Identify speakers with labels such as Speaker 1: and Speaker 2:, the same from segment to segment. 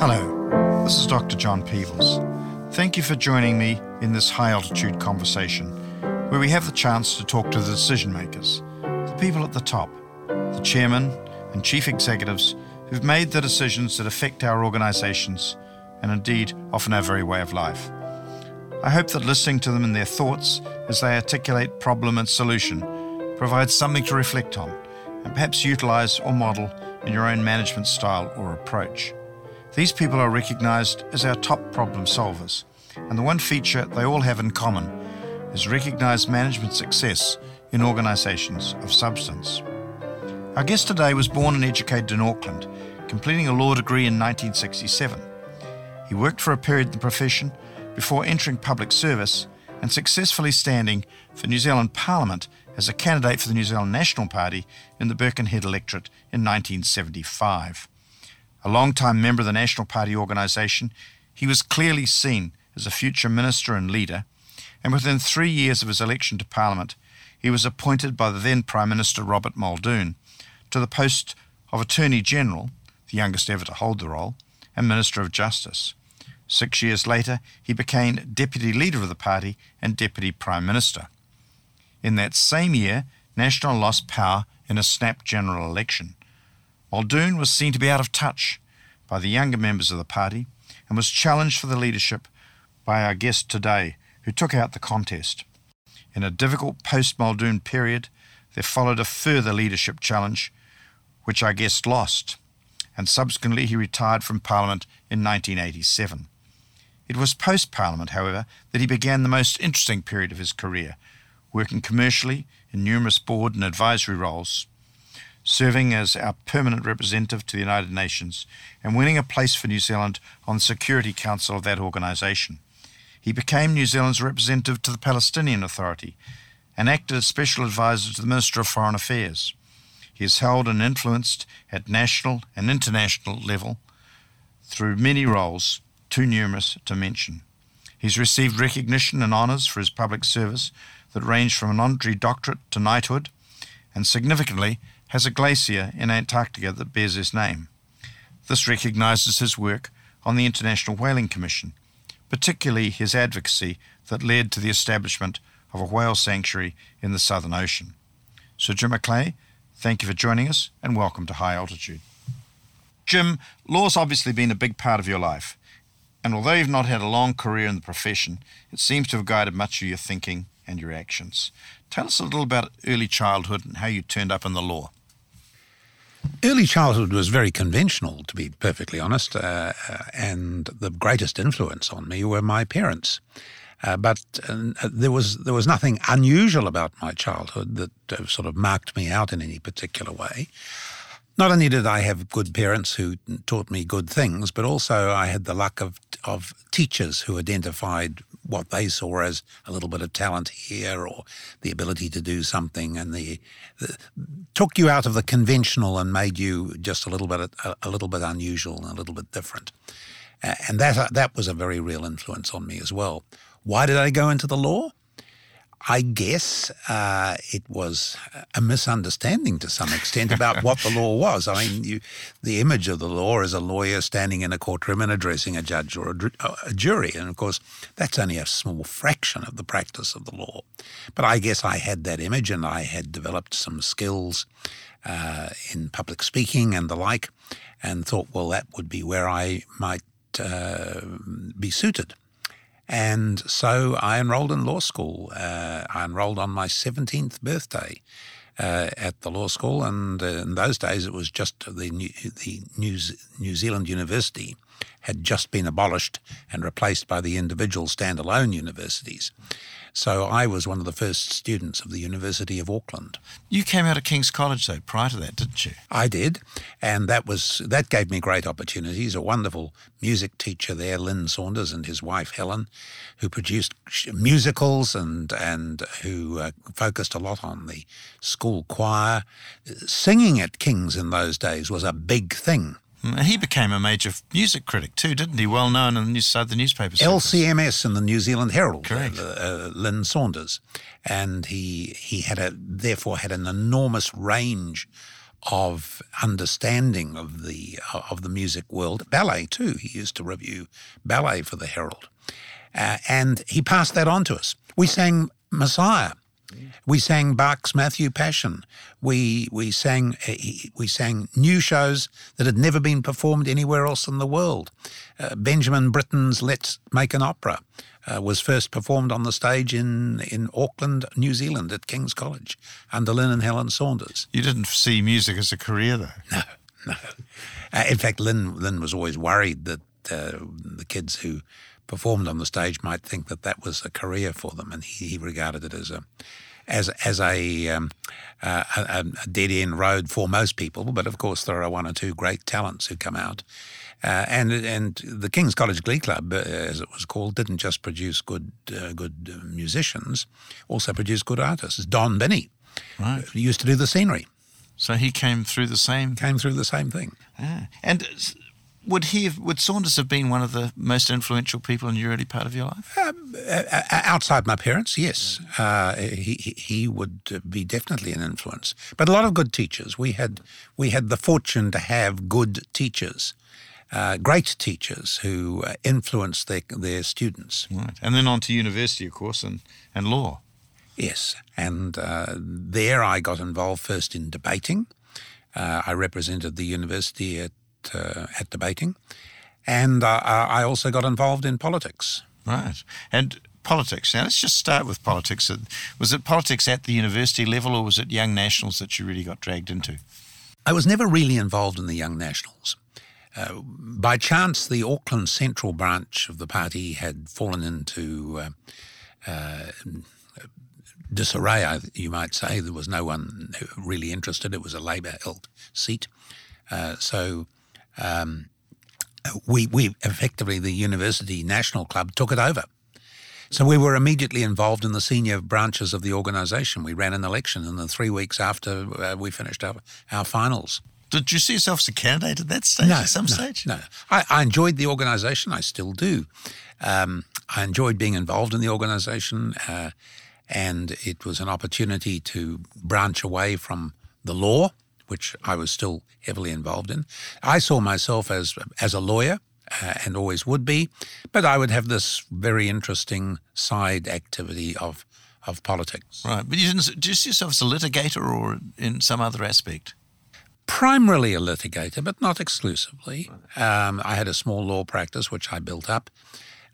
Speaker 1: Hello, this is Dr. John Peebles. Thank you for joining me in this high altitude conversation where we have the chance to talk to the decision makers, the people at the top, the chairman and chief executives who've made the decisions that affect our organizations and indeed often our very way of life. I hope that listening to them and their thoughts as they articulate problem and solution provides something to reflect on and perhaps utilize or model in your own management style or approach. These people are recognized as our top problem solvers, and the one feature they all have in common is recognized management success in organizations of substance. Our guest today was born and educated in Auckland, completing a law degree in 1967. He worked for a period in the profession before entering public service and successfully standing for New Zealand Parliament as a candidate for the New Zealand National Party in the Birkenhead electorate in 1975. A long-time member of the National Party organisation, he was clearly seen as a future minister and leader, and within three years of his election to Parliament, he was appointed by the then Prime Minister Robert Muldoon to the post of Attorney General, the youngest ever to hold the role, and Minister of Justice. Six years later, he became Deputy Leader of the party and Deputy Prime Minister. In that same year, National lost power in a snap general election. Muldoon was seen to be out of touch by the younger members of the party and was challenged for the leadership by our guest today, who took out the contest. In a difficult post Muldoon period, there followed a further leadership challenge, which our guest lost, and subsequently he retired from Parliament in 1987. It was post Parliament, however, that he began the most interesting period of his career, working commercially in numerous board and advisory roles, serving as our permanent representative to the United Nations, and winning a place for New Zealand on the Security Council of that organisation. He became New Zealand's representative to the Palestinian Authority and acted as special advisor to the Minister of Foreign Affairs. He has held and influenced at national and international level through many roles, too numerous to mention. He's received recognition and honours for his public service that range from an honorary doctorate to knighthood, and significantly has a glacier in Antarctica that bears his name. This recognises his work on the International Whaling Commission, particularly his advocacy that led to the establishment of a whale sanctuary in the Southern Ocean. Sir Jim McLay, thank you for joining us and welcome to High Altitude. Jim, law's obviously been a big part of your life, and although you've not had a long career in the profession, it seems to have guided much of your thinking and your actions. Tell us a little about early childhood and how you turned up in the law.
Speaker 2: Early childhood was very conventional, to be perfectly honest, uh, uh, and the greatest influence on me were my parents. Uh, but uh, there was there was nothing unusual about my childhood that uh, sort of marked me out in any particular way. Not only did I have good parents who taught me good things, but also I had the luck of of teachers who identified what they saw as a little bit of talent here or the ability to do something and the, the took you out of the conventional and made you just a little bit a, a little bit unusual and a little bit different. And that that was a very real influence on me as well. Why did I go into the law? I guess uh, it was a misunderstanding to some extent about what the law was. I mean, you, the image of the law is a lawyer standing in a courtroom and addressing a judge or a, a, jury. And of course, that's only a small fraction of the practice of the law. But I guess I had that image and I had developed some skills uh, in public speaking and the like, and thought, well, that would be where I might uh, be suited. And so I enrolled in law school. Uh, I enrolled on my 17th birthday uh, at the law school, and uh, in those days it was just the New, the New, New Zealand University had just been abolished and replaced by the individual standalone universities. So I was one of the first students of the University of Auckland.
Speaker 1: You came out of King's College though prior to that, didn't you?
Speaker 2: I did, and that was that gave me great opportunities. A wonderful music teacher there, Lynn Saunders, and his wife Helen, who produced musicals and and who uh, focused a lot on the school choir. Singing at King's in those days was a big thing.
Speaker 1: And he became a major music critic too, didn't he? Well known in the, the newspapers.
Speaker 2: LCMS in the New Zealand Herald.
Speaker 1: Correct.
Speaker 2: Uh, uh, Lynn Saunders, and he he had a therefore had an enormous range of understanding of the of the music world. Ballet too. He used to review ballet for the Herald, uh, and he passed that on to us. We sang Messiah. We sang Bach's Matthew Passion. We we sang uh, we sang new shows that had never been performed anywhere else in the world. Uh, Benjamin Britten's Let's Make an Opera uh, was first performed on the stage in in Auckland, New Zealand, at King's College under Lynn and Helen Saunders.
Speaker 1: You didn't see music as a career, though.
Speaker 2: No, no. Uh, in fact, Lynn Lynn was always worried that uh, the kids who performed on the stage might think that that was a career for them, and he, he regarded it as a as as a, um, uh, a, a dead end road for most people. But of course, there are one or two great talents who come out. Uh, and and the King's College Glee Club, uh, as it was called, didn't just produce good uh, good uh, musicians, also produced good artists. Don Binney, right, used to do the scenery.
Speaker 1: So he came through the same.
Speaker 2: Came through the same thing.
Speaker 1: Ah. And would he have, would Saunders have been one of the most influential people in the early part of your life? Um,
Speaker 2: outside my parents, yes, uh, he he would be definitely an influence. But a lot of good teachers. We had we had the fortune to have good teachers. Uh, great teachers who uh, influenced their, their students.
Speaker 1: Right. And then on to university, of course, and, and law.
Speaker 2: Yes. And uh, there I got involved first in debating. Uh, I represented the university at at debating, and uh, I also got involved in politics.
Speaker 1: Right, and politics. Now let's just start with politics. Was it politics at the university level, or was it Young Nationals that you really got dragged into?
Speaker 2: I was never really involved in the Young Nationals. Uh, by chance, the Auckland Central branch of the party had fallen into uh, uh, disarray, you might say. There was no one really interested. It was a Labour held seat. Uh, so um, we, we effectively, the University National Club took it over. So we were immediately involved in the senior branches of the organisation. We ran an election in the three weeks after uh, we finished our, our finals.
Speaker 1: Did you see yourself as a candidate at that stage?
Speaker 2: No,
Speaker 1: at some
Speaker 2: no,
Speaker 1: stage?
Speaker 2: No. I, I enjoyed the organisation. I still do. Um, I enjoyed being involved in the organisation, uh, and it was an opportunity to branch away from the law which I was still heavily involved in. I saw myself as as a lawyer. Uh, and always would be, but I would have this very interesting side activity of of politics.
Speaker 1: Right, but you didn't. Do you see yourself as a litigator or in some other aspect?
Speaker 2: Primarily a litigator, but not exclusively. Um, I had a small law practice which I built up,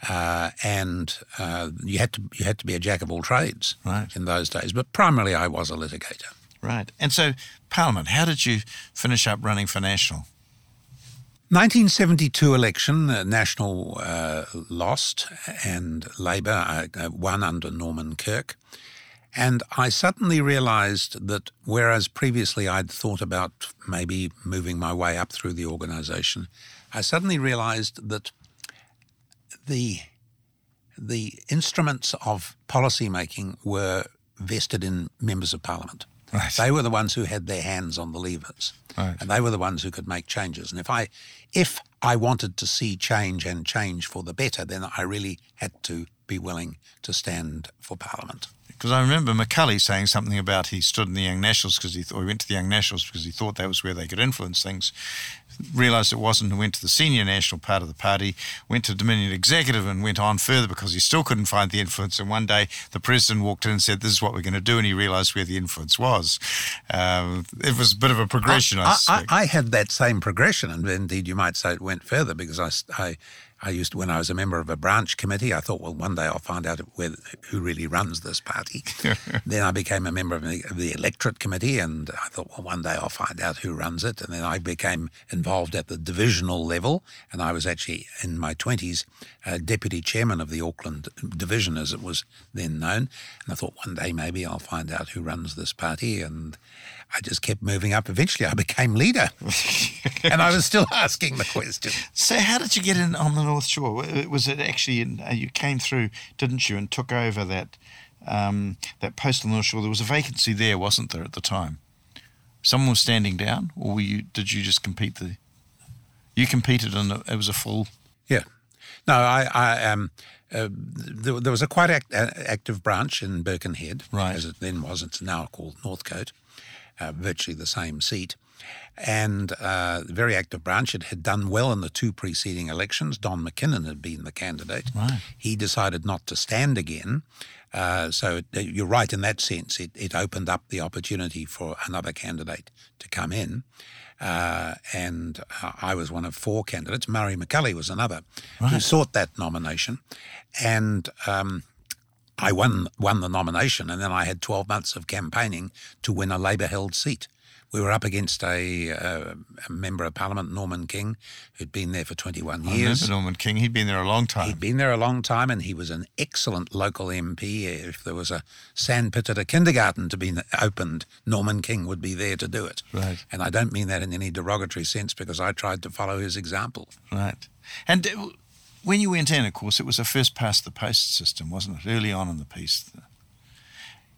Speaker 2: uh, and uh, you had to you had to be a jack of all trades right. in those days. But primarily, I was a litigator.
Speaker 1: Right. And so, Parliament, how did you finish up running for National?
Speaker 2: 1972 election, uh, National uh, lost and Labour uh, uh, won under Norman Kirk. And I suddenly realised that whereas previously I'd thought about maybe moving my way up through the organisation, I suddenly realised that the the instruments of policy making were vested in members of parliament. Right. They were the ones who had their hands on the levers, right. and they were the ones who could make changes. And if I, if I wanted to see change and change for the better, then I really had to be willing to stand for Parliament.
Speaker 1: Because I remember Macaulay saying something about he stood in the Young Nationals because he thought, he went to the Young Nationals because he thought that was where they could influence things realised it wasn't and went to the senior national part of the party, went to Dominion Executive and went on further because he still couldn't find the influence. And one day the president walked in and said, This is what we're going to do. And he realised where the influence was. Um, it was a bit of a progression, I,
Speaker 2: I, I, I, had that same progression. And indeed, you might say it went further because I, I I used to, when I was a member of a branch committee, I thought, well, one day I'll find out where, who really runs this party. then I became a member of the, of the, electorate committee, and I thought, well, one day I'll find out who runs it. And then I became involved at the divisional level, and I was actually in my 20s uh, deputy chairman of the Auckland division, as it was then known. And I thought, one day maybe I'll find out who runs this party. And I just kept moving up. Eventually, I became leader, and I was still asking the question.
Speaker 1: So, how did you get in on the North Shore? Was it actually in, uh, you came through, didn't you, and took over that um, that post on the North Shore? There was a vacancy there, wasn't there, at the time? Someone was standing down, or you, did you just compete the? You competed, and it was a full.
Speaker 2: Yeah, no, I, I um, uh, there, there, was a quite act, uh, active branch in Birkenhead, right. as it then was. It's now called Northcote uh, virtually the same seat. and uh, very active branch. It had done well in the two preceding elections. Don McKinnon had been the candidate.
Speaker 1: Right.
Speaker 2: He decided not to stand again. Uh, so it, you're right in that sense. It, it opened up the opportunity for another candidate to come in. Uh, and uh, I was one of four candidates. Murray McCully was another right. who sought that nomination. And um, I won won the nomination, and then I had 12 months of campaigning to win a Labor held seat. We were up against a, uh, a, member of Parliament, Norman King, who'd been there for 21
Speaker 1: I
Speaker 2: years.
Speaker 1: Norman King. He'd been there a long time.
Speaker 2: He'd been there a long time, and he was an excellent local MP. If there was a sandpit at a kindergarten to be opened, Norman King would be there to do it.
Speaker 1: Right.
Speaker 2: And I don't mean that in any derogatory sense because I tried to follow his example.
Speaker 1: Right. And uh, when you went in, of course, it was a first past the post system, wasn't it? Early on in the piece.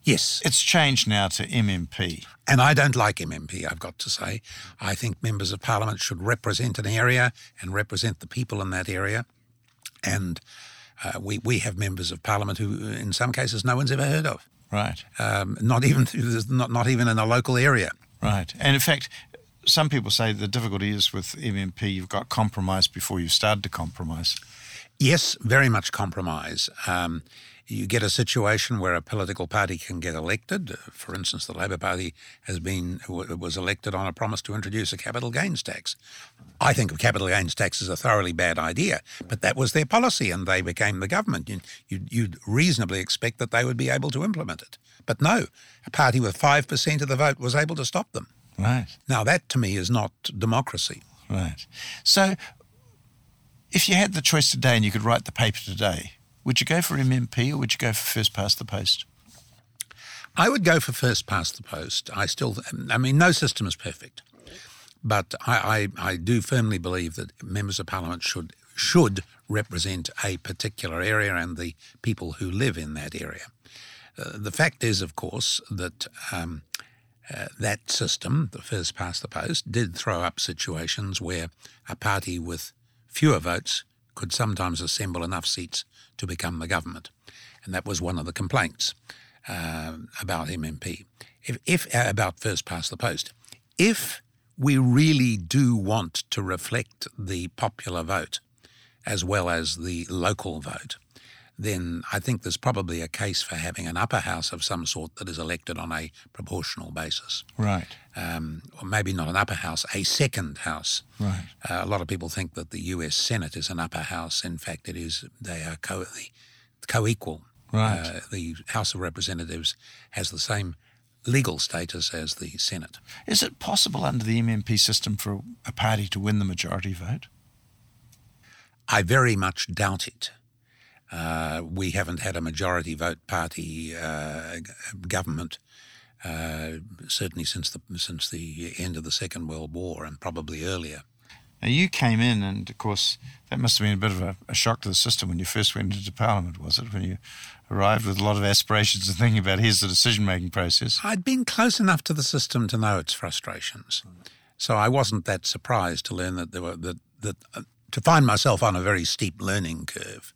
Speaker 2: Yes.
Speaker 1: It's changed now to MMP.
Speaker 2: And I don't like MMP, I've got to say. I think members of parliament should represent an area and represent the people in that area. And uh, we, we have members of parliament who, in some cases, no one's ever heard of.
Speaker 1: Right.
Speaker 2: Um, not even not, not even in a local area.
Speaker 1: Right. And in fact, some people say the difficulty is with MMP, you've got compromise before you've started to compromise.
Speaker 2: Yes, very much compromise. Um, you get a situation where a political party can get elected. For instance, the Labor Party has been was elected on a promise to introduce a capital gains tax. I think a capital gains tax is a thoroughly bad idea, but that was their policy, and they became the government. You, you'd reasonably expect that they would be able to implement it, but no, a party with five percent of the vote was able to stop them.
Speaker 1: Right
Speaker 2: now, that to me is not democracy.
Speaker 1: Right. So, if you had the choice today and you could write the paper today, would you go for MMP or would you go for first past the post?
Speaker 2: I would go for first past the post. I still, I mean, no system is perfect, but I, I, I do firmly believe that members of parliament should should represent a particular area and the people who live in that area. Uh, the fact is, of course, that um, uh, that system, the first past the post, did throw up situations where a party with fewer votes could sometimes assemble enough seats to become the government. And that was one of the complaints uh, about MMP. If, if uh, about first past the post, if we really do want to reflect the popular vote as well as the local vote, then I think there's probably a case for having an upper house of some sort that is elected on a proportional basis.
Speaker 1: Right.
Speaker 2: Um, or maybe not an upper house, a second house.
Speaker 1: Right.
Speaker 2: Uh, a lot of people think that the U.S. Senate is an upper house. In fact, it is. They are co- the, co-equal.
Speaker 1: Right.
Speaker 2: Uh, the House of Representatives has the same legal status as the Senate.
Speaker 1: Is it possible under the MMP system for a party to win the majority vote?
Speaker 2: I very much doubt it. Uh, we haven't had a majority vote party uh, government uh, certainly since the since the end of the Second World War and probably earlier.
Speaker 1: Now you came in, and of course that must have been a bit of a, a, shock to the system when you first went into Parliament, was it? When you arrived with a lot of aspirations and thinking about here's the decision-making process.
Speaker 2: I'd been close enough to the system to know its frustrations, so I wasn't that surprised to learn that there were that that uh, to find myself on a very steep learning curve.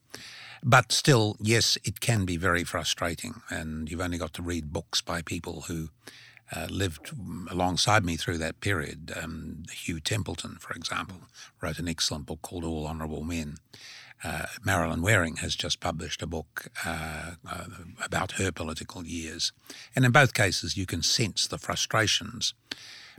Speaker 2: But still, yes, it can be very frustrating, and you've only got to read books by people who uh, lived alongside me through that period. Um, Hugh Templeton, for example, wrote an excellent book called All Honourable Men. Uh, Marilyn Waring has just published a book uh, uh, about her political years. And in both cases, you can sense the frustrations.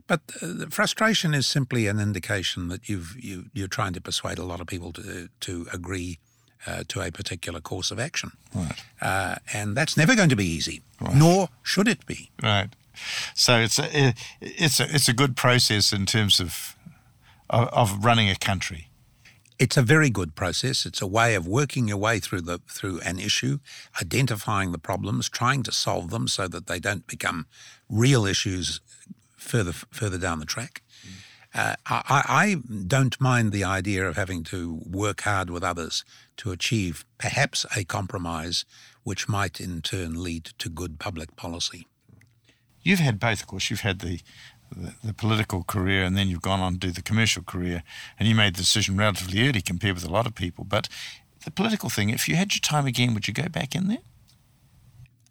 Speaker 2: But uh, the frustration is simply an indication that you've, you, you are trying to persuade a lot of people to, to agree uh, to a particular course of action.
Speaker 1: Right.
Speaker 2: Uh, and that's never going to be easy, right. nor should it be.
Speaker 1: Right. So it's a, it's a, it's a good process in terms of, of, of running a country.
Speaker 2: It's a very good process. It's a way of working your way through the through an issue, identifying the problems, trying to solve them so that they don't become real issues further further down the track. Uh, I, I, don't mind the idea of having to work hard with others to achieve perhaps a compromise which might in turn lead to good public policy.
Speaker 1: You've had both, of course. You've had the, the, the political career and then you've gone on to do the commercial career, and you made the decision relatively early compared with a lot of people. But the political thing, if you had your time again, would you go back in there?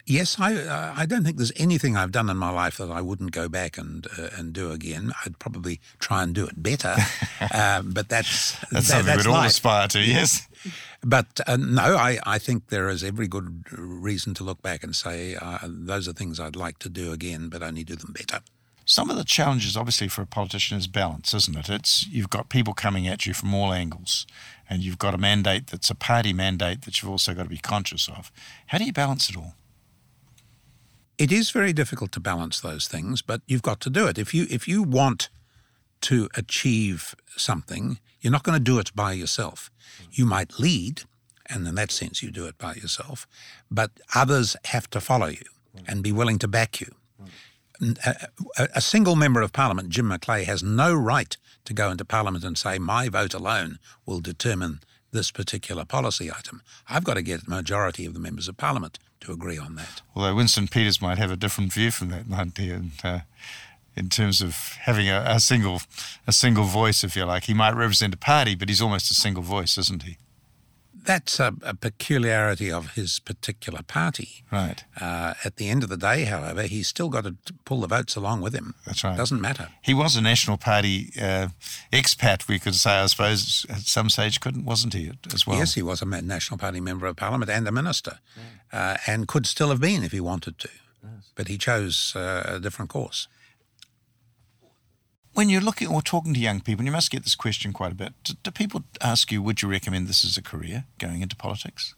Speaker 2: Yes, I uh, I don't think there's anything I've done in my life that I wouldn't go back and uh, and do again. I'd probably try and do it better, um, but that's
Speaker 1: that's that, something that's we'd all aspire to. Yes,
Speaker 2: but uh, no, I, I think there is every good reason to look back and say uh, those are things I'd like to do again, but only do them better.
Speaker 1: Some of the challenges, obviously, for a politician is balance, isn't it? It's you've got people coming at you from all angles, and you've got a mandate that's a party mandate that you've also got to be conscious of. How do you balance it all?
Speaker 2: It is very difficult to balance those things, but you've got to do it. If you if you want to achieve something, you're not going to do it by yourself. You might lead, and in that sense, you do it by yourself, but others have to follow you and be willing to back you. Uh, a, a, single member of parliament, Jim McLay, has no right to go into parliament and say, my vote alone will determine this particular policy item. I've got to get a majority of the members of parliament to agree on that.
Speaker 1: Although Winston Peters might have a different view from that, might he? And, uh, in terms of having a, a, single a single voice, if you like. He might represent a party, but he's almost a single voice, isn't he?
Speaker 2: That's a, a peculiarity of his particular party.
Speaker 1: Right.
Speaker 2: Uh, at the end of the day, however, he's still got to pull the votes along with him.
Speaker 1: That's right.
Speaker 2: Doesn't matter.
Speaker 1: He was a National Party uh, expat, we could say, I suppose, at some stage, couldn't, wasn't he, as well?
Speaker 2: Yes, he was a National Party member of Parliament and a minister, yeah. uh, and could still have been if he wanted to. Yes. But he chose uh, a different course
Speaker 1: when you're looking or talking to young people, and you must get this question quite a bit, do, do, people ask you, would you recommend this as a career, going into politics?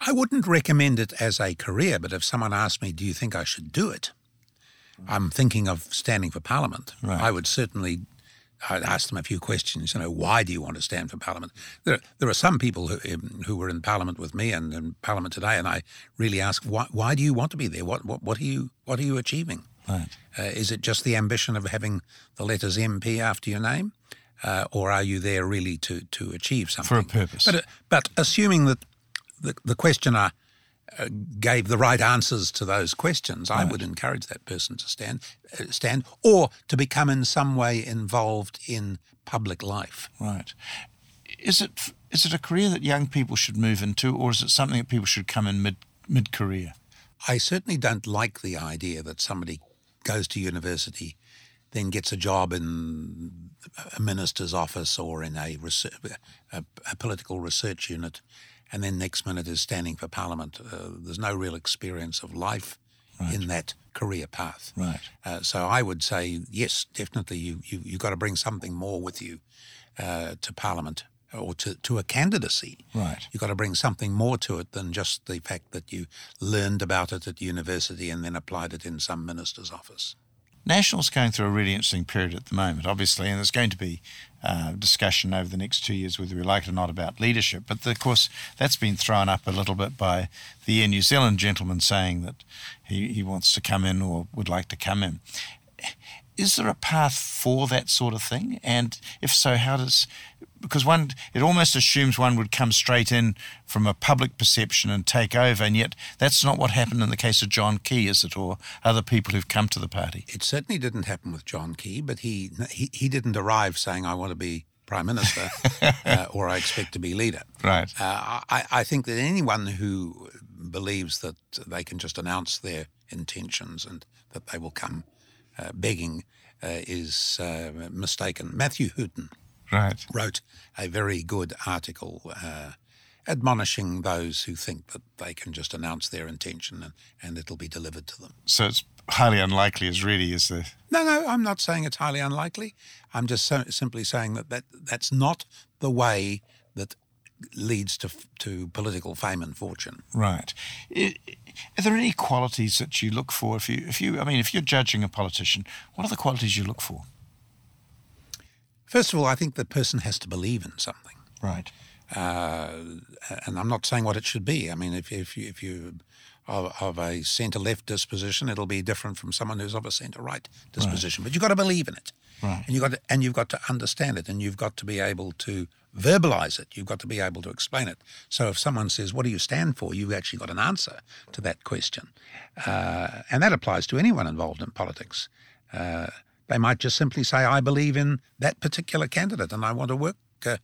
Speaker 2: I wouldn't recommend it as a career, but if someone asked me, do you think I should do it? I'm thinking of standing for Parliament. Right. I would certainly I'd ask them a few questions. You know, why do you want to stand for Parliament? There, there are some people who um, who were in Parliament with me and in Parliament today, and I really ask, why, why do you want to be there? What, what, what are you, what are you achieving?
Speaker 1: Right.
Speaker 2: Uh, is it just the ambition of having the letters MP after your name? Uh, or are you there really to, to achieve something?
Speaker 1: For a purpose.
Speaker 2: But, uh, but assuming that the, the questioner uh, gave the right answers to those questions, right. I would encourage that person to stand, uh, stand or to become in some way involved in public life.
Speaker 1: Right. Is it is it a career that young people should move into, or is it something that people should come in mid mid career?
Speaker 2: I certainly don't like the idea that somebody goes to university, then gets a job in a minister's office or in a, research, a, a political research unit, and then next minute is standing for parliament. Uh, there's no real experience of life right. in that career path.
Speaker 1: Right.
Speaker 2: Uh, so I would say yes, definitely. You you you've got to bring something more with you uh, to parliament or to, to a candidacy.
Speaker 1: Right.
Speaker 2: You've got to bring something more to it than just the fact that you learned about it at university and then applied it in some minister's office.
Speaker 1: National's going through a really interesting period at the moment, obviously, and there's going to be uh, discussion over the next two years, whether we like it or not, about leadership. But the, of course, that's been thrown up a little bit by the Air New Zealand gentleman saying that he, he wants to come in or would like to come in. Is there a path for that sort of thing? And if so, how does because one it almost assumes one would come straight in from a public perception and take over, and yet that's not what happened in the case of John Key, is it, or other people who've come to the party?
Speaker 2: It certainly didn't happen with John Key, but he he, he didn't arrive saying I want to be prime minister uh, or I expect to be leader.
Speaker 1: Right.
Speaker 2: Uh, I, I think that anyone who believes that they can just announce their intentions and that they will come uh, begging uh, is uh, mistaken. Matthew Hooton
Speaker 1: right.
Speaker 2: wrote a very good article uh, admonishing those who think that they can just announce their intention and, and it'll be delivered to them.
Speaker 1: So it's highly unlikely, as really is the.
Speaker 2: No, no, I'm not saying it's highly unlikely. I'm just so, simply saying that, that that's not the way that leads to to political fame and fortune.
Speaker 1: Right. Are there any qualities that you look for if you if you I mean if you're judging a politician, what are the qualities you look for?
Speaker 2: First of all, I think the person has to believe in something.
Speaker 1: Right.
Speaker 2: Uh, and I'm not saying what it should be. I mean, if, if you, if you of, of a centre left disposition, it'll be different from someone who's of a centre right disposition. Right. But you've got to believe in it,
Speaker 1: right.
Speaker 2: and you got to, and you've got to understand it, and you've got to be able to verbalize it. You've got to be able to explain it. So if someone says, "What do you stand for?" you've actually got an answer to that question, uh, and that applies to anyone involved in politics. Uh, they might just simply say, I believe in that particular candidate and I want to work uh,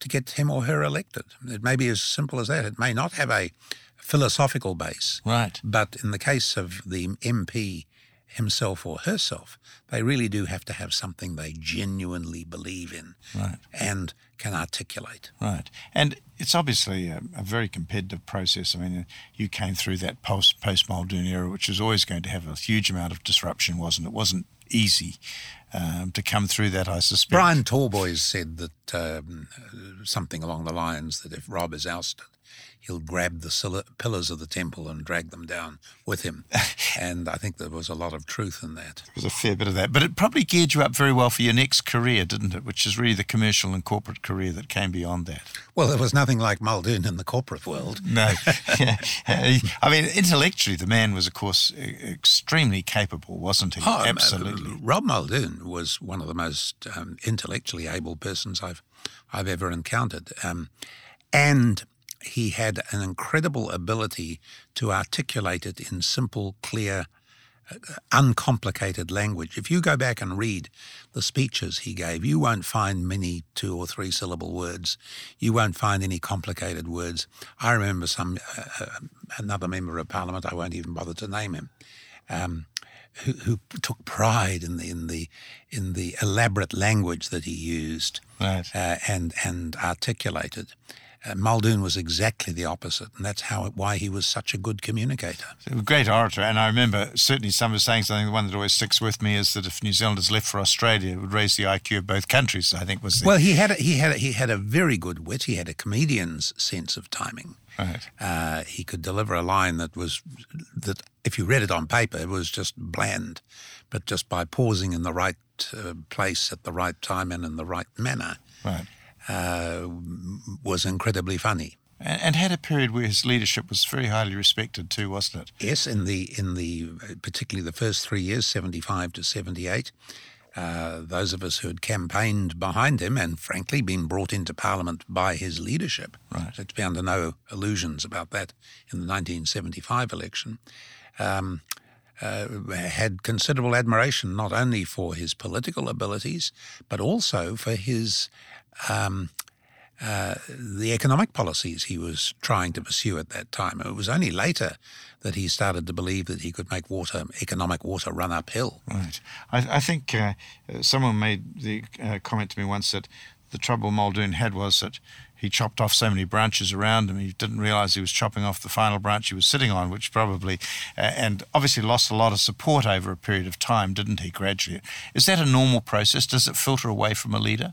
Speaker 2: to get him or her elected. It may be as simple as that. It may not have a philosophical base.
Speaker 1: Right.
Speaker 2: But in the case of the MP himself or herself, they really do have to have something they genuinely believe in
Speaker 1: right.
Speaker 2: and can articulate.
Speaker 1: Right. And it's obviously a, a, very competitive process. I mean, you came through that post post Muldoon era, which was always going to have a huge amount of disruption, wasn't it? wasn't easy um, to come through that, I suspect.
Speaker 2: Brian Talboys said that um, something along the lines that if Rob is ousted, he'll grab the pillars of the temple and drag them down with him. and I think there was a lot of truth in that.
Speaker 1: There was a fair bit of that. But it probably geared you up very well for your next career, didn't it? Which is really the commercial and corporate career that came beyond that.
Speaker 2: Well, there was nothing like Muldoon in the corporate world.
Speaker 1: No. I mean, intellectually, the man was, of course, extremely capable, wasn't he?
Speaker 2: Oh,
Speaker 1: Absolutely.
Speaker 2: Rob Muldoon was one of the most um, intellectually able persons I've I've ever encountered. Um, and he had an incredible ability to articulate it in simple, clear, uh, uncomplicated language. If you go back and read the speeches he gave, you won't find many two or three syllable words. You won't find any complicated words. I remember some uh, uh another member of parliament. I won't even bother to name him. Um, who, who, took pride in the in the in the elaborate language that he used
Speaker 1: right.
Speaker 2: uh, and and articulated. Uh, Muldoon was exactly the opposite, and that's how why he was such a good communicator.
Speaker 1: A great orator, and I remember certainly some of saying something. The one that always sticks with me is that if New Zealanders left for Australia, it would raise the IQ of both countries. I think was the...
Speaker 2: well. He had a, he had a, he had a very good wit. He had a comedian's sense of timing.
Speaker 1: Right.
Speaker 2: Uh, he could deliver a line that was that if you read it on paper, it was just bland, but just by pausing in the right uh, place at the right time and in the right manner.
Speaker 1: Right
Speaker 2: uh, was incredibly funny.
Speaker 1: And, and, had a period where his leadership was very highly respected too, wasn't it?
Speaker 2: Yes, in the in the particularly the first three years, seventy five to seventy eight. Uh, those of us who had campaigned behind him and frankly been brought into Parliament by his leadership.
Speaker 1: Right.
Speaker 2: Let's be under no illusions about that in the 1975 election. Um, uh, had considerable admiration not only for his political abilities, but also for his um, uh, the economic policies he was trying to pursue at that time. It was only later that he started to believe that he could make water, economic water, run uphill.
Speaker 1: Right. I, I think uh, someone made the uh, comment to me once that the trouble Muldoon had was that he chopped off so many branches around him, he didn't realize he was chopping off the final branch he was sitting on, which probably, uh, and obviously lost a lot of support over a period of time, didn't he, gradually? Is that a normal process? Does it filter away from a leader?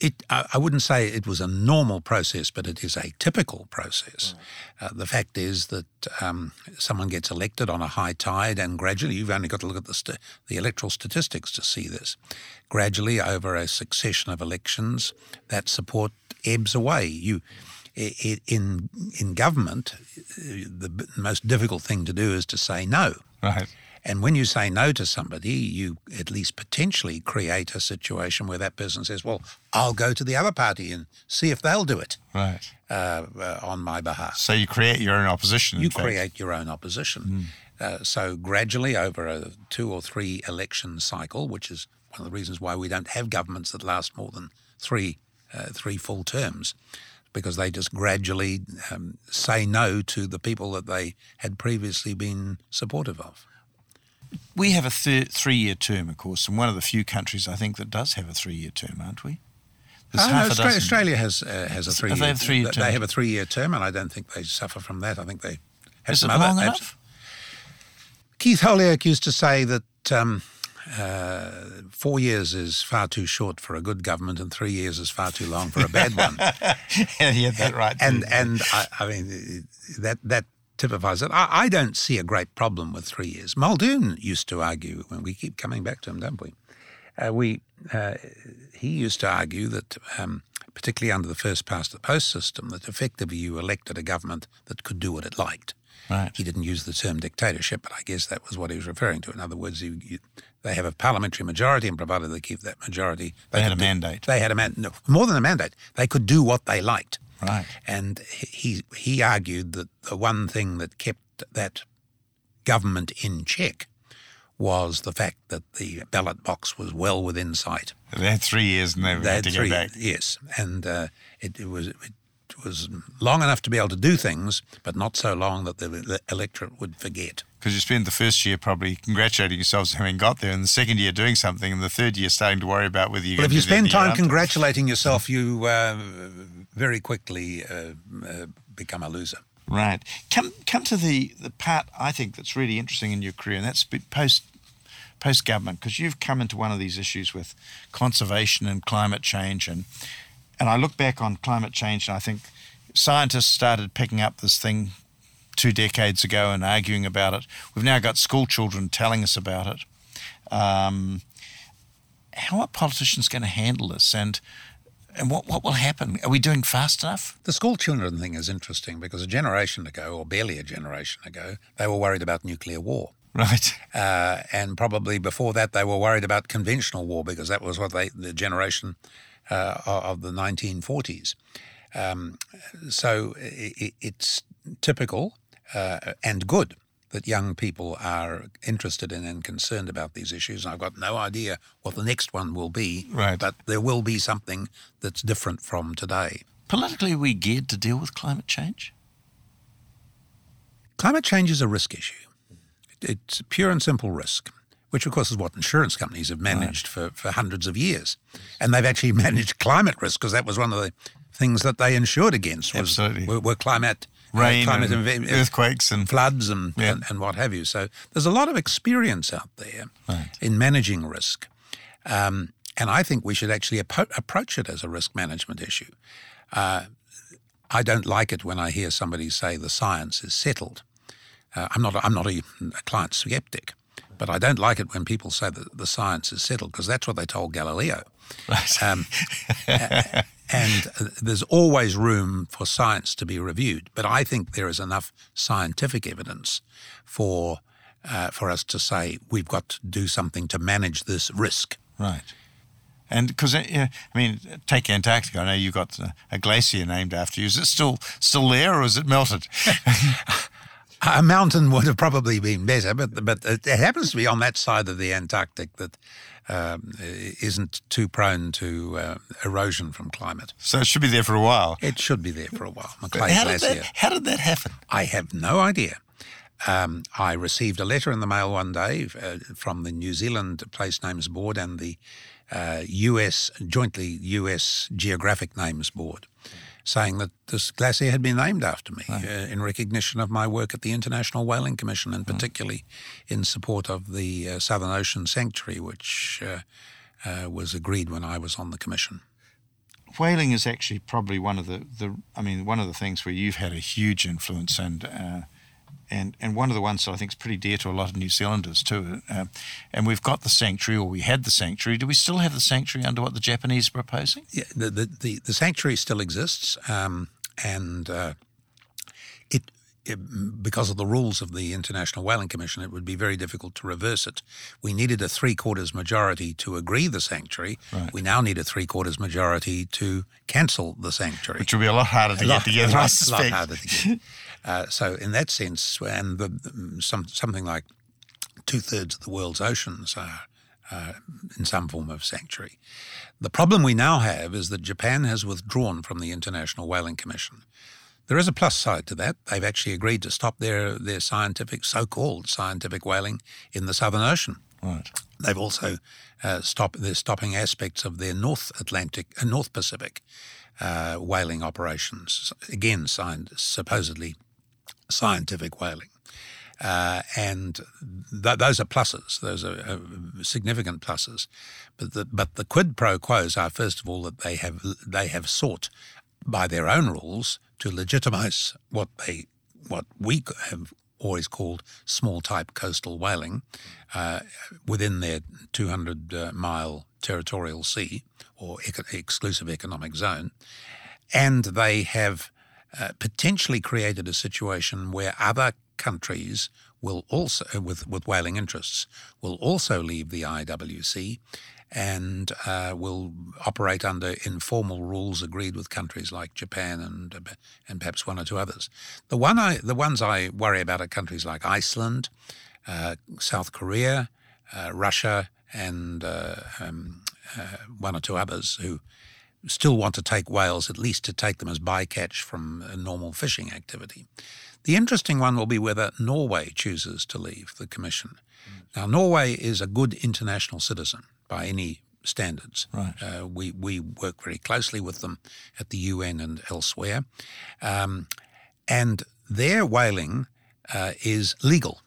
Speaker 2: It, I wouldn't say it was a normal process, but it is a typical process. Right. Uh, the fact is that um, someone gets elected on a high tide, and gradually, you've only got to look at the, st- the electoral statistics to see this. Gradually, over a succession of elections, that support ebbs away. You, in in government, the most difficult thing to do is to say no.
Speaker 1: Right.
Speaker 2: And when you say no to somebody, you at least potentially create a situation where that person says, "Well, I'll go to the other party and see if they'll do it."
Speaker 1: Right.
Speaker 2: Uh, uh, on my behalf.
Speaker 1: So you create your own opposition.
Speaker 2: You create your own opposition. Mm. Uh, so gradually, over a two or three election cycle, which is one of the reasons why we don't have governments that last more than three uh, three full terms, because they just gradually um, say no to the people that they had previously been supportive of.
Speaker 1: We have a th- three-year term, of course, and one of the few countries I think that does have a three-year term, aren't we?
Speaker 2: Oh, no, Australia, Australia, has uh, has a three.
Speaker 1: They have three-year
Speaker 2: term. They have a three-year term, and I don't think they suffer from that. I think they have
Speaker 1: Is
Speaker 2: some
Speaker 1: it
Speaker 2: other.
Speaker 1: long enough?
Speaker 2: Keith Holyoake used to say that um, uh, four years is far too short for a good government, and three years is far too long for a bad one.
Speaker 1: yeah, he had that right.
Speaker 2: And and I, I mean that that typifies it. I, I, don't see a great problem with three years. Muldoon used to argue, and we keep coming back to him, don't we? Uh, we uh, he used to argue that, um, particularly under the first past the post system, that effectively you elected a government that could do what it liked.
Speaker 1: Right.
Speaker 2: He didn't use the term dictatorship, but I guess that was what he was referring to. In other words, you, you, they have a parliamentary majority, and provided they keep that majority,
Speaker 1: they, they had a do, mandate.
Speaker 2: They had a mandate. No, more than a mandate. They could do what they liked.
Speaker 1: Right.
Speaker 2: And he he argued that the one thing that kept that government in check was the fact that the ballot box was well within sight.
Speaker 1: They had three years and they, they had to three, go back.
Speaker 2: Yes, and uh, it, it, was it was long enough to be able to do things, but not so long that the, electorate would forget.
Speaker 1: Because you spend the first year probably congratulating yourselves having got there, and the second year doing something, and the third year starting to worry about whether you.
Speaker 2: Well, if you spend time congratulating yourself, you uh, very quickly uh, uh, become a loser.
Speaker 1: Right. Come come to the the part I think that's really interesting in your career, and that's post post government, because you've come into one of these issues with conservation and climate change, and and I look back on climate change, and I think scientists started picking up this thing two decades ago and arguing about it. We've now got school children telling us about it. Um, how are politicians going to handle this? And and what, what will happen? Are we doing fast enough?
Speaker 2: The school children thing is interesting because a generation ago, or barely a generation ago, they were worried about nuclear war.
Speaker 1: Right.
Speaker 2: Uh, and probably before that, they were worried about conventional war because that was what they, the generation uh, of the 1940s. Um, so it, it's typical uh, and good that young people are interested in and concerned about these issues. I've got no idea what the next one will be,
Speaker 1: right.
Speaker 2: but there will be something that's different from today.
Speaker 1: Politically, are we geared to deal with climate change?
Speaker 2: Climate change is a risk issue. It's pure and simple risk, which, of course, is what insurance companies have managed right. for, for hundreds of years. And they've actually managed climate risk because that was one of the things that they insured against was,
Speaker 1: Absolutely.
Speaker 2: were, were climate
Speaker 1: rain, climate and earthquakes, and
Speaker 2: floods, and, yeah. and, and what have you. So there's a lot of experience out there
Speaker 1: right.
Speaker 2: in managing risk, um, and I think we should actually ap- approach it as a risk management issue. Uh, I don't like it when I hear somebody say the science is settled. Uh, I'm not. I'm not a, a climate skeptic, but I don't like it when people say that the science is settled because that's what they told Galileo.
Speaker 1: Right. Um,
Speaker 2: and uh, there's always room for science to be reviewed. But I think there is enough scientific evidence for uh, for us to say we've got to do something to manage this risk.
Speaker 1: Right. And because uh, I mean, take Antarctica. I know you've got a glacier named after you. Is it still still there, or is it melted?
Speaker 2: a mountain would have probably been better, but but it happens to be on that side of the Antarctic that um, isn't too prone to uh, erosion from climate.
Speaker 1: So it should be there for a while.
Speaker 2: It should be there for a while.
Speaker 1: How Did that, how did that happen?
Speaker 2: I have no idea. Um, I received a letter in the mail one day uh, from the New Zealand Place Names Board and the uh, US, jointly US Geographic Names Board saying that this glacier had been named after me uh, in recognition of my work at the International Whaling Commission, and particularly in support of the uh, Southern Ocean Sanctuary, which uh, uh, was agreed when I was on the commission.
Speaker 1: Whaling is actually probably one of the, the I mean, one of the things where you've had a huge influence and uh, and and one of the ones that I think is pretty dear to a lot of New Zealanders too. Uh, and we've got the sanctuary, or we had the sanctuary. Do we still have the sanctuary under what the Japanese are proposing?
Speaker 2: Yeah, the the, the, the sanctuary still exists, um, and uh, it, because of the rules of the International Whaling Commission, it would be very difficult to reverse it. We needed a three quarters majority to agree the sanctuary.
Speaker 1: Right.
Speaker 2: We now need a three quarters majority to cancel the sanctuary,
Speaker 1: which will be a lot harder to a get together. A lot,
Speaker 2: lot harder to get. Uh, so in that sense, and the, some, something like two thirds of the world's oceans are uh, in some form of sanctuary. The problem we now have is that Japan has withdrawn from the International Whaling Commission. There is a plus side to that. They've actually agreed to stop their, their scientific, so-called scientific whaling in the Southern Ocean.
Speaker 1: Right.
Speaker 2: They've also uh, stopped. They're stopping aspects of their North Atlantic, uh, North Pacific uh, whaling operations. Again, signed supposedly scientific whaling. Uh, and th- those are pluses. Those are uh, significant pluses. But the, but the quid pro quos are first of all that they have they have sought by their own rules to legitimise what they what we have always called small type coastal whaling uh, within their 200 uh, mile territorial sea or exclusive economic zone, and they have uh, potentially created a situation where other countries will also, with, with whaling interests, will also leave the IWC and uh, will operate under informal rules agreed with countries like Japan and and perhaps one or two others. The one I, the ones I worry about are countries like Iceland, uh, South Korea, uh, Russia, and uh, um, uh, one or two others who still want to take whales, at least to take them as bycatch from normal fishing activity. The interesting one will be whether Norway chooses to leave the Commission. Now, Norway is a good international citizen by any standards.
Speaker 1: Right.
Speaker 2: Uh, we, we work very closely with them at the UN and elsewhere. Um, and their whaling uh, is legal.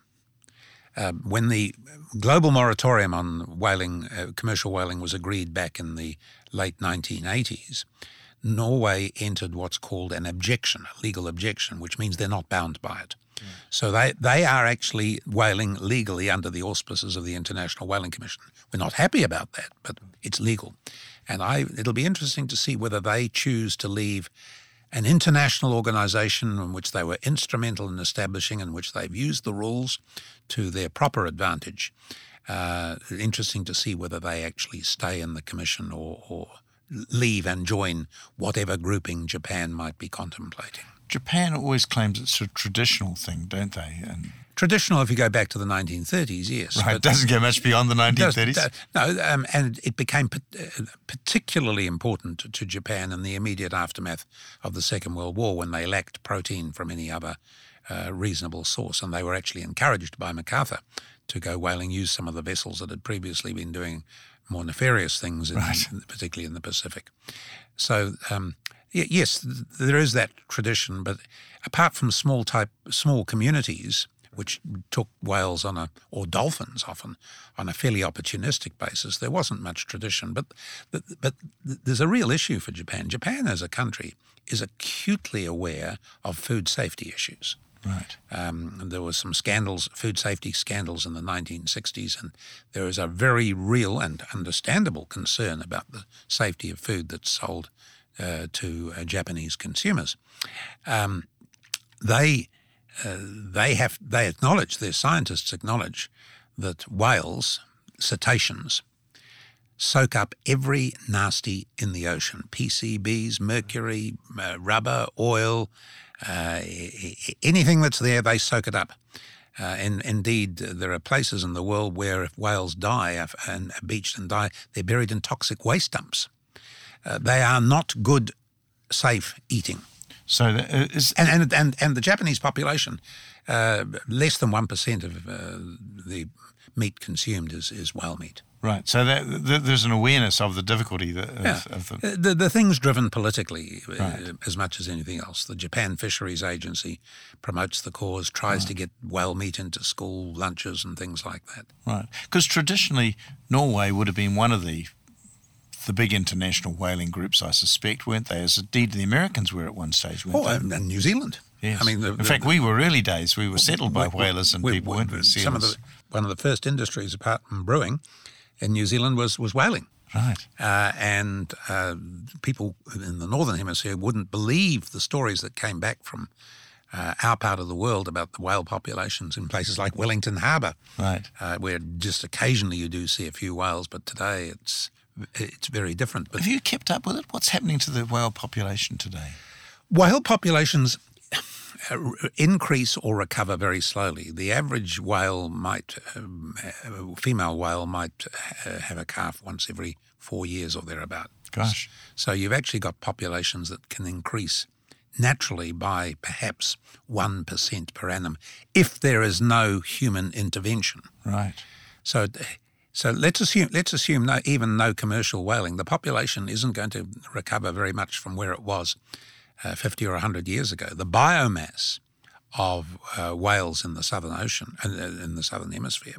Speaker 2: Uh, when the global moratorium on whaling, uh, commercial whaling, was agreed back in the late 1980s, Norway entered what's called an objection, a legal objection, which means they're not bound by it. So they, they are actually whaling legally under the auspices of the International Whaling Commission. We're not happy about that, but it's legal. And I, it'll be interesting to see whether they choose to leave an international organization in which they were instrumental in establishing, and which they've used the rules to their proper advantage. Uh, interesting to see whether they actually stay in the commission or, or leave and join whatever grouping Japan might be contemplating.
Speaker 1: Japan always claims it's a traditional thing, don't they? And
Speaker 2: traditional, if you go back to the 1930s, yes.
Speaker 1: Right, it doesn't go much beyond the 1930s. Does,
Speaker 2: no, um, and it became uh, particularly important to, to Japan in the immediate aftermath of the Second World War when they lacked protein from any other uh, reasonable source, and they were actually encouraged by MacArthur to go whaling, use some of the vessels that had previously been doing more nefarious things, in, right. particularly in the Pacific. So, um, yes, there is that tradition, but apart from small type, small communities, which took whales on a, or dolphins often, on a fairly opportunistic basis, there wasn't much tradition. But, but, but there's a real issue for Japan. Japan as a country is acutely aware of food safety issues.
Speaker 1: Right.
Speaker 2: Um, there were some scandals, food safety scandals in the 1960s, and there is a very real and understandable concern about the safety of food that's sold to uh, Japanese consumers. Um, they uh, they have they acknowledge their scientists acknowledge that whales, cetaceans, soak up every nasty in the ocean: PCBs, mercury, uh, rubber, oil, uh, anything that's there, they soak it up. Uh, and indeed, there are places in the world where if whales die and beached and die, they're buried in toxic waste dumps. Uh, they are not good, safe eating.
Speaker 1: So, uh, is,
Speaker 2: and, and and and the Japanese population, uh, less than one percent of uh, the meat consumed is is whale meat.
Speaker 1: Right. So that, there's an awareness of the difficulty that, of,
Speaker 2: yeah.
Speaker 1: of
Speaker 2: the... The... the thing's driven politically uh, as much as anything else. The Japan Fisheries Agency promotes the cause, tries right. to get whale meat into school lunches and things like that.
Speaker 1: Right. Because traditionally, Norway would have been one of the the big international whaling groups, I suspect, weren't they? As indeed the Americans were at one stage, weren't
Speaker 2: oh,
Speaker 1: they?
Speaker 2: and New Zealand.
Speaker 1: Yes. I mean, the, in the, fact, we were early days. We were settled by we, whalers and we, people, we, weren't we?
Speaker 2: Some of the one of the first industries, apart from brewing, in New Zealand was was whaling.
Speaker 1: Right.
Speaker 2: Uh, and uh, people in the northern hemisphere wouldn't believe the stories that came back from uh, our part of the world about the whale populations in places like Wellington Harbour,
Speaker 1: right,
Speaker 2: uh, where just occasionally you do see a few whales, but today it's it's very different. But
Speaker 1: have you kept up with it? What's happening to the whale population today?
Speaker 2: Whale populations increase or recover very slowly. The average whale might, um, female whale might uh, have a calf once every four years or thereabout.
Speaker 1: Gosh.
Speaker 2: So you've actually got populations that can increase naturally by perhaps 1% per annum if there is no human intervention.
Speaker 1: Right.
Speaker 2: So so let's assume let's assume no, even no commercial whaling. The population isn't going to recover very much from where it was uh, 50 or 100 years ago. The biomass of uh, whales in the Southern Ocean, uh, in the Southern Hemisphere,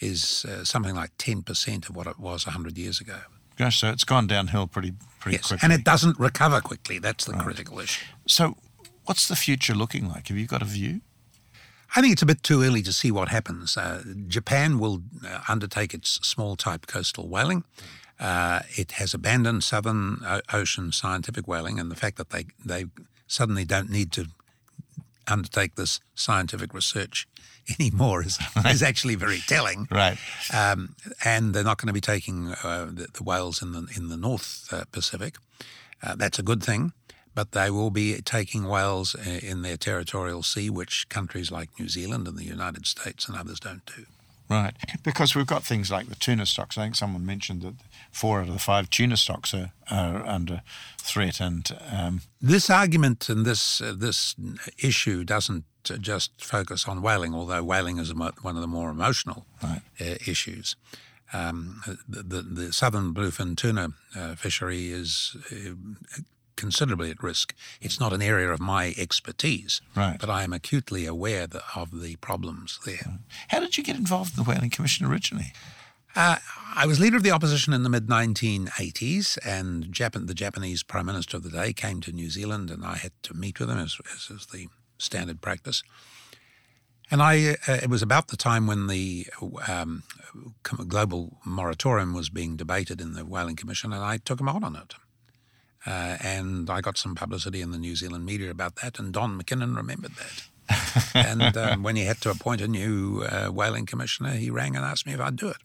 Speaker 2: is uh, something like 10% of what it was 100 years ago.
Speaker 1: Gosh, so it's gone downhill pretty, pretty
Speaker 2: yes,
Speaker 1: quickly.
Speaker 2: and it doesn't recover quickly. That's the right. critical issue.
Speaker 1: So, what's the future looking like? Have you got a view?
Speaker 2: I think it's a bit too early to see what happens. Uh, Japan will uh, undertake its small type coastal whaling. Uh, it has abandoned Southern Ocean scientific whaling, and the fact that they they suddenly don't need to undertake this scientific research anymore is, is actually very telling.
Speaker 1: Right.
Speaker 2: Um, and they're not going to be taking uh, the, the, whales in the in the North uh, Pacific. Uh, that's a good thing, but they will be taking whales uh, in their territorial sea, which countries like New Zealand and the United States and others don't do.
Speaker 1: Right, because we've got things like the tuna stocks. I think someone mentioned that four out of the five tuna stocks are, are under threat. And um,
Speaker 2: this argument and this uh, this issue doesn't just focus on whaling, although whaling is one of the more emotional right. uh, issues. Um, the, the, the, southern bluefin tuna uh, fishery is uh, considerably at risk. It's not an area of my expertise,
Speaker 1: right.
Speaker 2: but I am acutely aware of the problems there.
Speaker 1: How did you get involved in the Whaling Commission originally?
Speaker 2: Uh, I was leader of the opposition in the mid 1980s, and Japan, the Japanese Prime Minister of the day came to New Zealand, and I had to meet with him, as, as is the standard practice. And I, uh, it was about the time when the um, global moratorium was being debated in the Whaling Commission, and I took him on on it. Uh, and I got some publicity in the New Zealand media about that, and Don McKinnon remembered that. and um, when he had to appoint a new uh, whaling commissioner, he rang and asked me if I'd do it.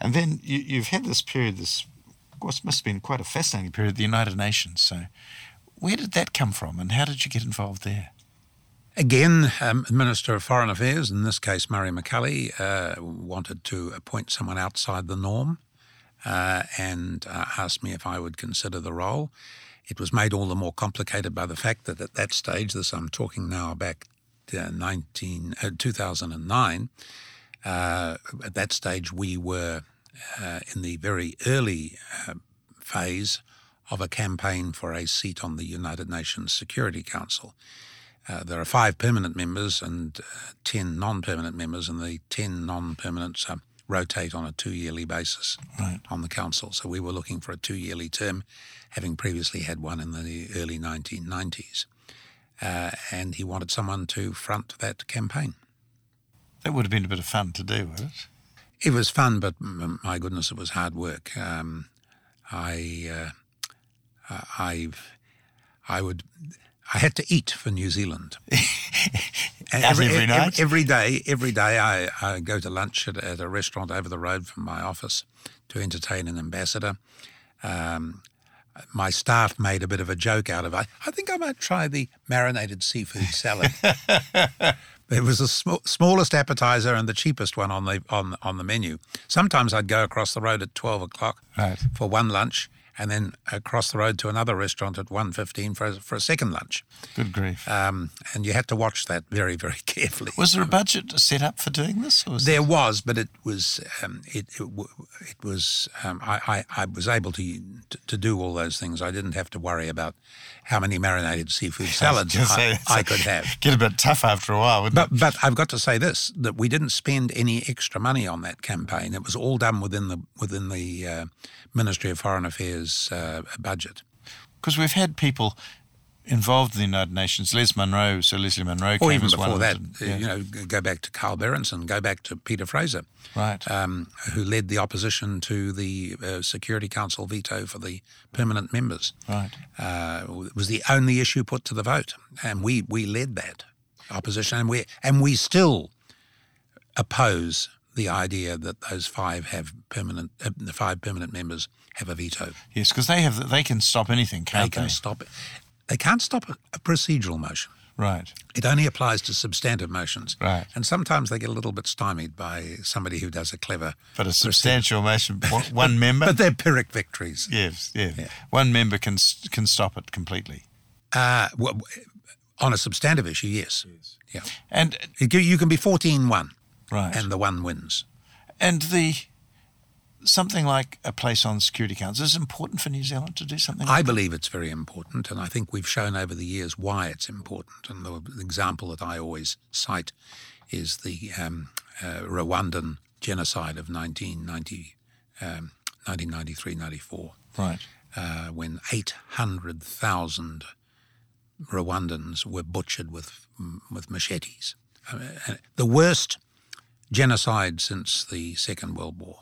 Speaker 1: And then you, have had this period, this of course must have been quite a fascinating period, the United Nations. So, where did that come from, and how did you get involved there?
Speaker 2: Again, um, Minister of Foreign Affairs, in this case Murray McCully, uh, wanted to appoint someone outside the norm uh, and uh, asked me if I would consider the role. It was made all the more complicated by the fact that at that stage, this I'm talking now back to 19, uh, 2009, uh, at that stage we were uh, in the very early uh, phase of a campaign for a seat on the United Nations Security Council. Uh, there are five permanent members and uh, 10 non permanent members, and the 10 non permanents rotate on a two yearly basis
Speaker 1: right.
Speaker 2: on the council. So we were looking for a two yearly term, having previously had one in the early 1990s. Uh, and he wanted someone to front that campaign.
Speaker 1: That would have been a bit of fun to do, would it?
Speaker 2: It was fun, but my goodness, it was hard work. Um, I, uh, I, I would, I had to eat for New Zealand.
Speaker 1: every, every, night?
Speaker 2: Every, day, every day I, I go to lunch at, at, a restaurant over the road from my office to entertain an ambassador. Um, my staff made a bit of a joke out of it. I think I might try the marinated seafood salad. it was the sm- smallest appetizer and the cheapest one on the on on the menu. Sometimes I'd go across the road at twelve o'clock
Speaker 1: right.
Speaker 2: for one lunch, and then across the road to another restaurant at 1.15 for a, for a second lunch.
Speaker 1: Good grief.
Speaker 2: Um, and you had to watch that very, very carefully.
Speaker 1: Was there a budget set up for doing this?
Speaker 2: Was there was, but it was um, it, it, it, was um, I, I, I, was able to, to, to do all those things. I didn't have to worry about how many marinated seafood salads I, say, I, I, could have.
Speaker 1: Get a bit tough after a while,
Speaker 2: but,
Speaker 1: it?
Speaker 2: But I've got to say this: that we didn't spend any extra money on that campaign. It was all done within the within the uh, Ministry of Foreign Affairs uh, budget.
Speaker 1: Because we've had people involved in the United Nations. Les Munro, Sir Leslie Munro,
Speaker 2: or
Speaker 1: even
Speaker 2: before that,
Speaker 1: yeah.
Speaker 2: you know, go back to Carl Berendsen, go back to Peter Fraser,
Speaker 1: right,
Speaker 2: um, who led the opposition to the uh, Security Council veto for the permanent members.
Speaker 1: Right,
Speaker 2: uh, it was the only issue put to the vote, and we we led that opposition, and we and we still oppose the idea that those five have permanent, uh, the five permanent members have a veto.
Speaker 1: Yes, because they have, they can stop anything, can't
Speaker 2: they? Can stop it. They can't stop a, a procedural motion.
Speaker 1: Right.
Speaker 2: It only applies to substantive motions.
Speaker 1: Right.
Speaker 2: And sometimes they get a little bit stymied by somebody who does a clever.
Speaker 1: But a substantial motion, one member.
Speaker 2: but they're Pyrrhic victories.
Speaker 1: Yes, yeah. yeah. One member can can stop it completely.
Speaker 2: Uh, well, on a substantive issue, yes.
Speaker 1: yes.
Speaker 2: Yeah.
Speaker 1: And
Speaker 2: you can be 14 1.
Speaker 1: Right.
Speaker 2: And the one wins.
Speaker 1: And the something like a place on Security Council is important for New Zealand to do something. Like
Speaker 2: I believe it's very important, and I think we've shown over the years why it's important. And the example that I always cite is the um, uh, Rwandan genocide of 1990, um, 1993 94.
Speaker 1: Right.
Speaker 2: Uh, when 800,000 Rwandans were butchered with, with machetes. Uh, the worst genocide since the Second World War.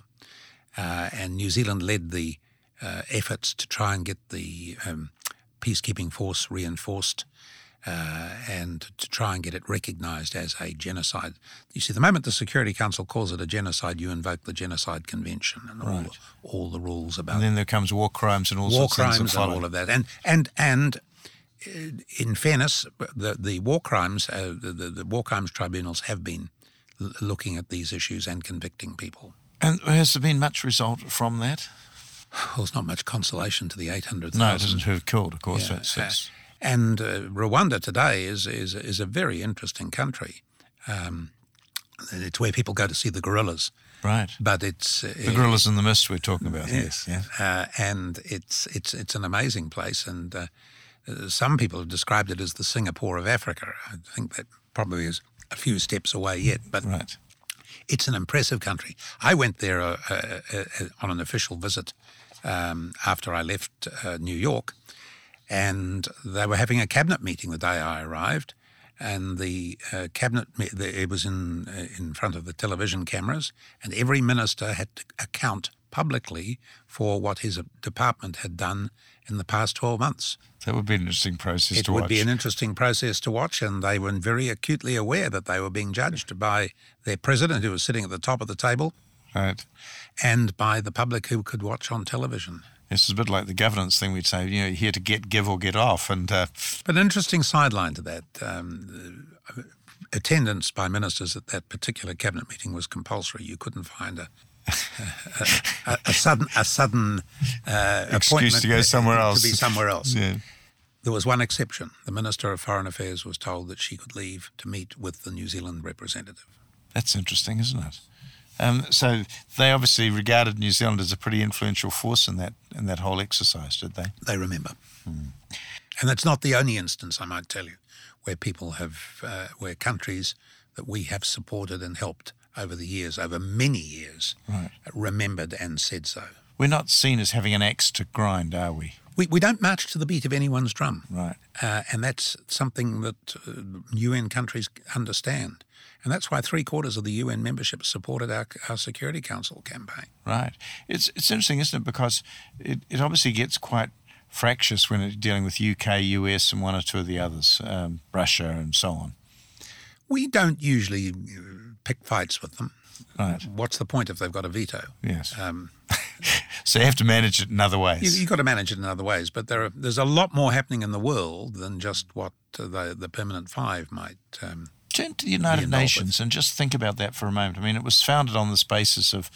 Speaker 2: Uh, and New Zealand led the uh, efforts to try and get the um, peacekeeping force reinforced uh, and to try and get it recognised as a genocide. You see, the moment the Security Council calls it a genocide, you invoke the Genocide Convention and
Speaker 1: right.
Speaker 2: all, all the rules about.
Speaker 1: And then there comes war crimes and all
Speaker 2: war crimes and all of that. And and and uh, in fairness, the the war crimes, uh, the, the, the war crimes tribunals have been looking at these issues and convicting people.
Speaker 1: And has there been much result from that?
Speaker 2: Well, there's not much consolation to the 800,000.
Speaker 1: No, it doesn't who have killed, of course.
Speaker 2: Yeah.
Speaker 1: That's, that's,
Speaker 2: And uh, Rwanda today is, is, is a very interesting country. Um, it's where people go to see the gorillas,
Speaker 1: right.
Speaker 2: but it's uh,
Speaker 1: The gorillas in the mist we're talking about. Yes. Yeah.
Speaker 2: uh, and it's it's it's an amazing place. And uh, uh, some people have described it as the Singapore of Africa. I think that probably is a few steps away yet, but
Speaker 1: Right.
Speaker 2: it's an impressive country. I went there uh, uh, uh, on an official visit um, after I left uh, New York, and they were having a cabinet meeting the day I arrived. And the uh, cabinet, the, it was in uh, in front of the television cameras, and every minister had to account publicly for what his department had done in the past twelve months.
Speaker 1: That would be an interesting process
Speaker 2: It
Speaker 1: to watch.
Speaker 2: It would be an interesting process to watch, and they were very acutely aware that they were being judged by their president, who was sitting at the top of the table,
Speaker 1: right.
Speaker 2: and by the public who could watch on television.
Speaker 1: This is a bit like the governance thing we'd say, you know, you're here to get, give, or get off. And uh,
Speaker 2: But an interesting sideline to that um, uh, attendance by ministers at that particular cabinet meeting was compulsory. You couldn't find a. a, a, a sudden, a sudden uh,
Speaker 1: Excuse
Speaker 2: appointment
Speaker 1: to go somewhere else.
Speaker 2: To be somewhere else.
Speaker 1: yeah.
Speaker 2: There was one exception. The Minister of Foreign Affairs was told that she could leave to meet with the New Zealand representative.
Speaker 1: That's interesting, isn't it? Um, so they obviously regarded New Zealand as a pretty influential force in that in that whole exercise, did they?
Speaker 2: they remember. And that's not the only instance, I might tell you, where people have, uh, where countries that we have supported and helped over the years, over many years,
Speaker 1: Right.
Speaker 2: remembered and said so.
Speaker 1: We're not seen as having an axe to grind, are we?
Speaker 2: We, we don't march to the beat of anyone's drum.
Speaker 1: Right.
Speaker 2: Uh, and that's something that uh, UN countries understand. And that's why three quarters of the UN membership supported our, our Security Council campaign.
Speaker 1: Right. It's it's interesting, isn't it? Because it, it obviously gets quite fractious when it's dealing with UK, US, and one or two of the others, um, Russia, and so on.
Speaker 2: We don't usually uh, pick fights with them.
Speaker 1: Right.
Speaker 2: What's the point if they've got a veto?
Speaker 1: Yes.
Speaker 2: Um,
Speaker 1: So you have to manage it in other ways.
Speaker 2: You, you've got to manage it in other ways, but there are, there's a lot more happening in the world than just what uh, the, the Permanent Five might. Um,
Speaker 1: Turn to the United Nations and just think about that for a moment. I mean, it was founded on this basis of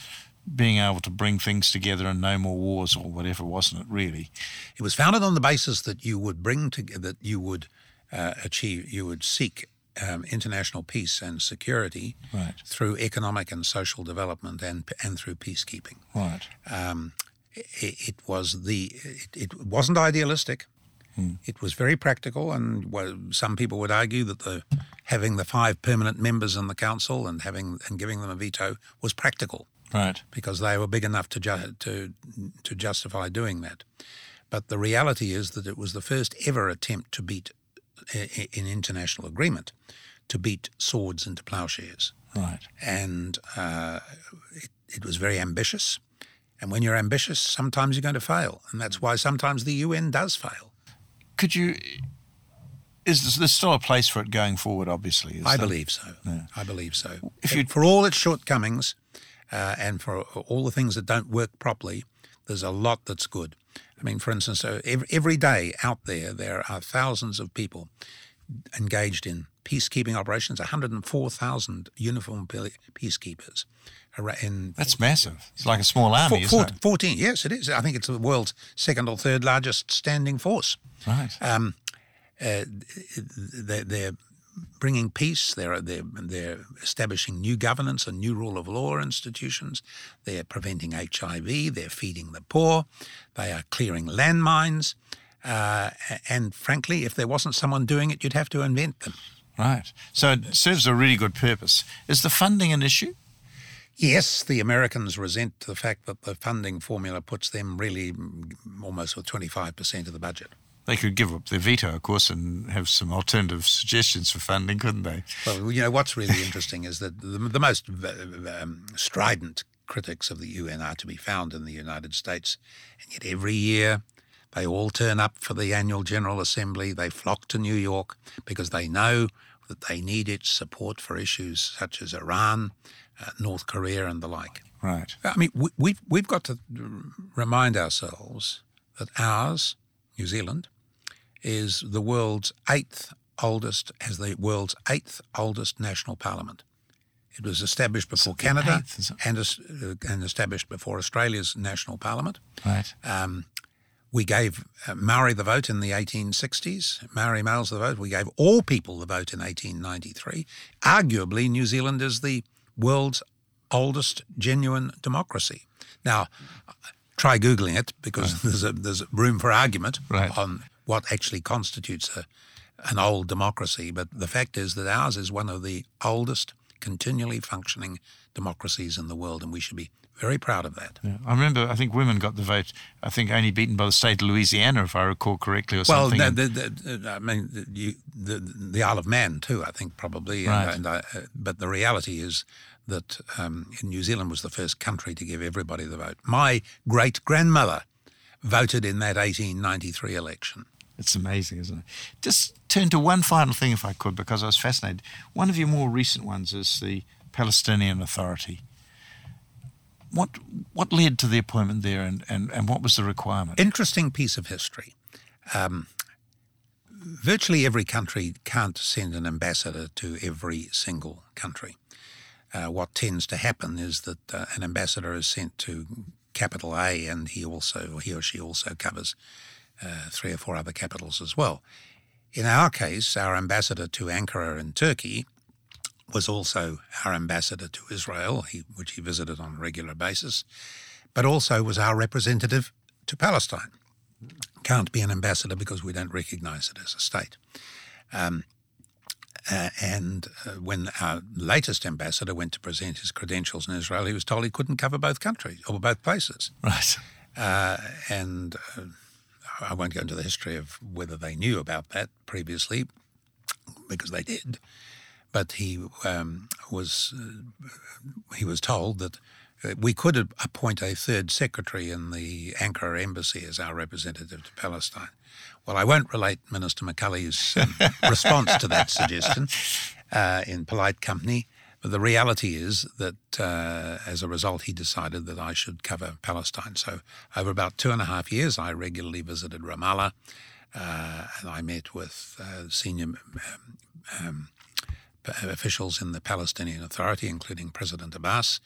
Speaker 1: being able to bring things together and no more wars or whatever, wasn't it? Really?
Speaker 2: it was founded on the basis that you would bring together, that you would uh, achieve, you would seek um, international peace and security
Speaker 1: Right.
Speaker 2: through economic and social development and and through peacekeeping.
Speaker 1: Right.
Speaker 2: Um, it, it was the it, it wasn't idealistic. It was very practical, and well, some people would argue that the having the five permanent members in the council and having and giving them a veto was practical
Speaker 1: Right.
Speaker 2: because they were big enough to ju- to to justify doing that. But the reality is that it was the first ever attempt to beat in international agreement to beat swords into plowshares
Speaker 1: Right.
Speaker 2: and uh, it, it was very ambitious. And when you're ambitious, sometimes you're going to fail, and that's why sometimes the UN does fail.
Speaker 1: Could you? Is there still a place for it going forward? Obviously, is
Speaker 2: I
Speaker 1: there?
Speaker 2: believe so. I believe so.
Speaker 1: If you-
Speaker 2: for all its shortcomings, uh, and for all the things that don't work properly, there's a lot that's good. I mean, for instance, every, every day out there, there are thousands of people engaged in peacekeeping operations. 104,000 uniformed peacekeepers. In
Speaker 1: That's massive. It's like a small army,
Speaker 2: Four-
Speaker 1: isn't
Speaker 2: four-
Speaker 1: it?
Speaker 2: 14, yes, it is. I think it's the world's second or third largest standing force.
Speaker 1: Right.
Speaker 2: Um, uh, they're, they're bringing peace. They're, they're, they're establishing new governance and new rule of law institutions. They're preventing HIV. They're feeding the poor. They are clearing landmines. Uh, and frankly, if there wasn't someone doing it, you'd have to invent them.
Speaker 1: Right. So it serves a really good purpose. Is the funding an issue?
Speaker 2: Yes, the Americans resent the fact that the funding formula puts them really mm, almost with 25% of the budget.
Speaker 1: They could give up their veto, of course, and have some alternative suggestions for funding, couldn't they?
Speaker 2: Well, you know, what's really interesting is that the, the most um, strident critics of the UN are to be found in the United States. And yet every year they all turn up for the annual General Assembly. They flock to New York because they know that they need its support for issues such as Iran, uh, North Korea, and the like.
Speaker 1: Right.
Speaker 2: I mean, we, we've, we've got to remind ourselves that ours, New Zealand, is the world's eighth oldest, has the world's eighth oldest national parliament. It was established before Canada
Speaker 1: eighth,
Speaker 2: and, uh, and established before Australia's national parliament.
Speaker 1: Right.
Speaker 2: Um, we gave uh, Maori the vote in the 1860s, Maori males the vote. We gave all people the vote in 1893. Arguably, New Zealand is the world's oldest genuine democracy. Now, try Googling it because there's, a, there's room for argument
Speaker 1: Right.
Speaker 2: on what actually constitutes a, an old democracy. But the fact is that ours is one of the oldest continually functioning democracies in the world, and we should be very proud of that.
Speaker 1: Yeah. I remember, I think women got the vote, I think only beaten by the state of Louisiana, if I recall correctly, or
Speaker 2: Well,
Speaker 1: something.
Speaker 2: the, the, the, I mean, the, you, the, the Isle of Man too, I think probably.
Speaker 1: Right.
Speaker 2: And, I, uh, but the reality is that um, New Zealand was the first country to give everybody the vote. My great grandmother voted in that 1893 election.
Speaker 1: It's amazing, isn't it? Just turn to one final thing, if I could, because I was fascinated. One of your more recent ones is the Palestinian Authority. What what led to the appointment there, and, and, and what was the requirement?
Speaker 2: Interesting piece of history. Um, virtually every country can't send an ambassador to every single country. Uh, what tends to happen is that uh, an ambassador is sent to capital A, and he also he or she also covers uh, three or four other capitals as well. In our case, our ambassador to Ankara in Turkey was also our ambassador to Israel, he, which he visited on a regular basis, but also was our representative to Palestine. Can't be an ambassador because we don't recognize it as a state. Um, uh, and uh, when our latest ambassador went to present his credentials in Israel, he was told he couldn't cover both countries or both places.
Speaker 1: Right.
Speaker 2: Uh, and uh, I won't go into the history of whether they knew about that previously, because they did. But he um, was uh, he was told that uh, we could appoint a third secretary in the Ankara embassy as our representative to Palestine. Well, I won't relate Minister McCully's um, response to that suggestion uh, in polite company. But the reality is that uh, as a result, he decided that I should cover Palestine. So over about two and a half years, I regularly visited Ramallah uh, and I met with uh, senior um, um, p- officials in the Palestinian Authority, including President Abbas.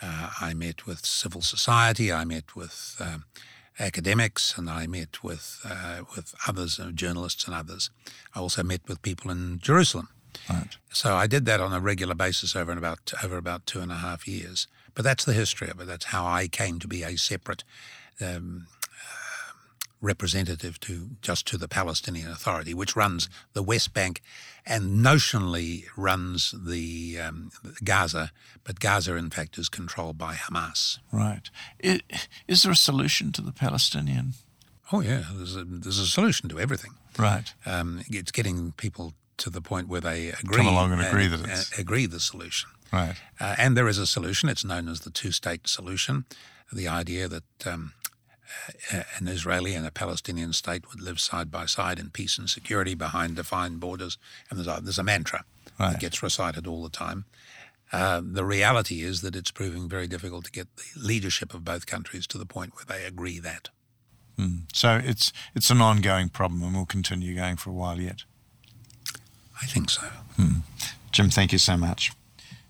Speaker 2: Uh, I met with civil society. I met with um, academics, and I met with uh, with others, uh, journalists and others. I also met with people in Jerusalem.
Speaker 1: Right.
Speaker 2: So I did that on a regular basis over about over about two and a half years. But that's the history of it. That's how I came to be a separate um, uh, representative to just to the Palestinian Authority, which runs the West Bank and notionally runs the um, Gaza, but Gaza in fact is controlled by Hamas.
Speaker 1: Right. I- Is there a solution to the Palestinian?
Speaker 2: Oh yeah, there's a, there's a solution to everything.
Speaker 1: Right.
Speaker 2: Um, it's getting people to the point where they agree come
Speaker 1: along and agree that it's-
Speaker 2: uh, agree the solution.
Speaker 1: Right.
Speaker 2: Uh, and there is a solution. It's known as the two-state solution. The idea that um, uh, an Israeli and a Palestinian state would live side by side in peace and security behind defined borders. And there's a, there's a mantra
Speaker 1: Right.
Speaker 2: that gets recited all the time. Uh, the reality is that it's proving very difficult to get the leadership of both countries to the point where they agree that.
Speaker 1: So it's it's an ongoing problem, and will continue going for a while yet.
Speaker 2: I think so. Hmm.
Speaker 1: Jim, thank you so much.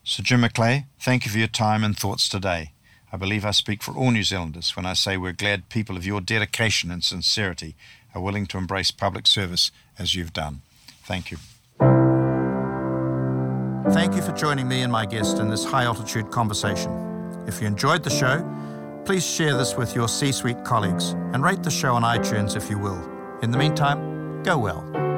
Speaker 1: So, Jim McLay, thank you for your time and thoughts today. I believe I speak for all New Zealanders when I say we're glad people of your dedication and sincerity are willing to embrace public service as you've done. Thank you. Thank you for joining me and my guest in this high altitude conversation. If you enjoyed the show, please share this with your C suite colleagues and rate the show on iTunes if you will. In the meantime, go well.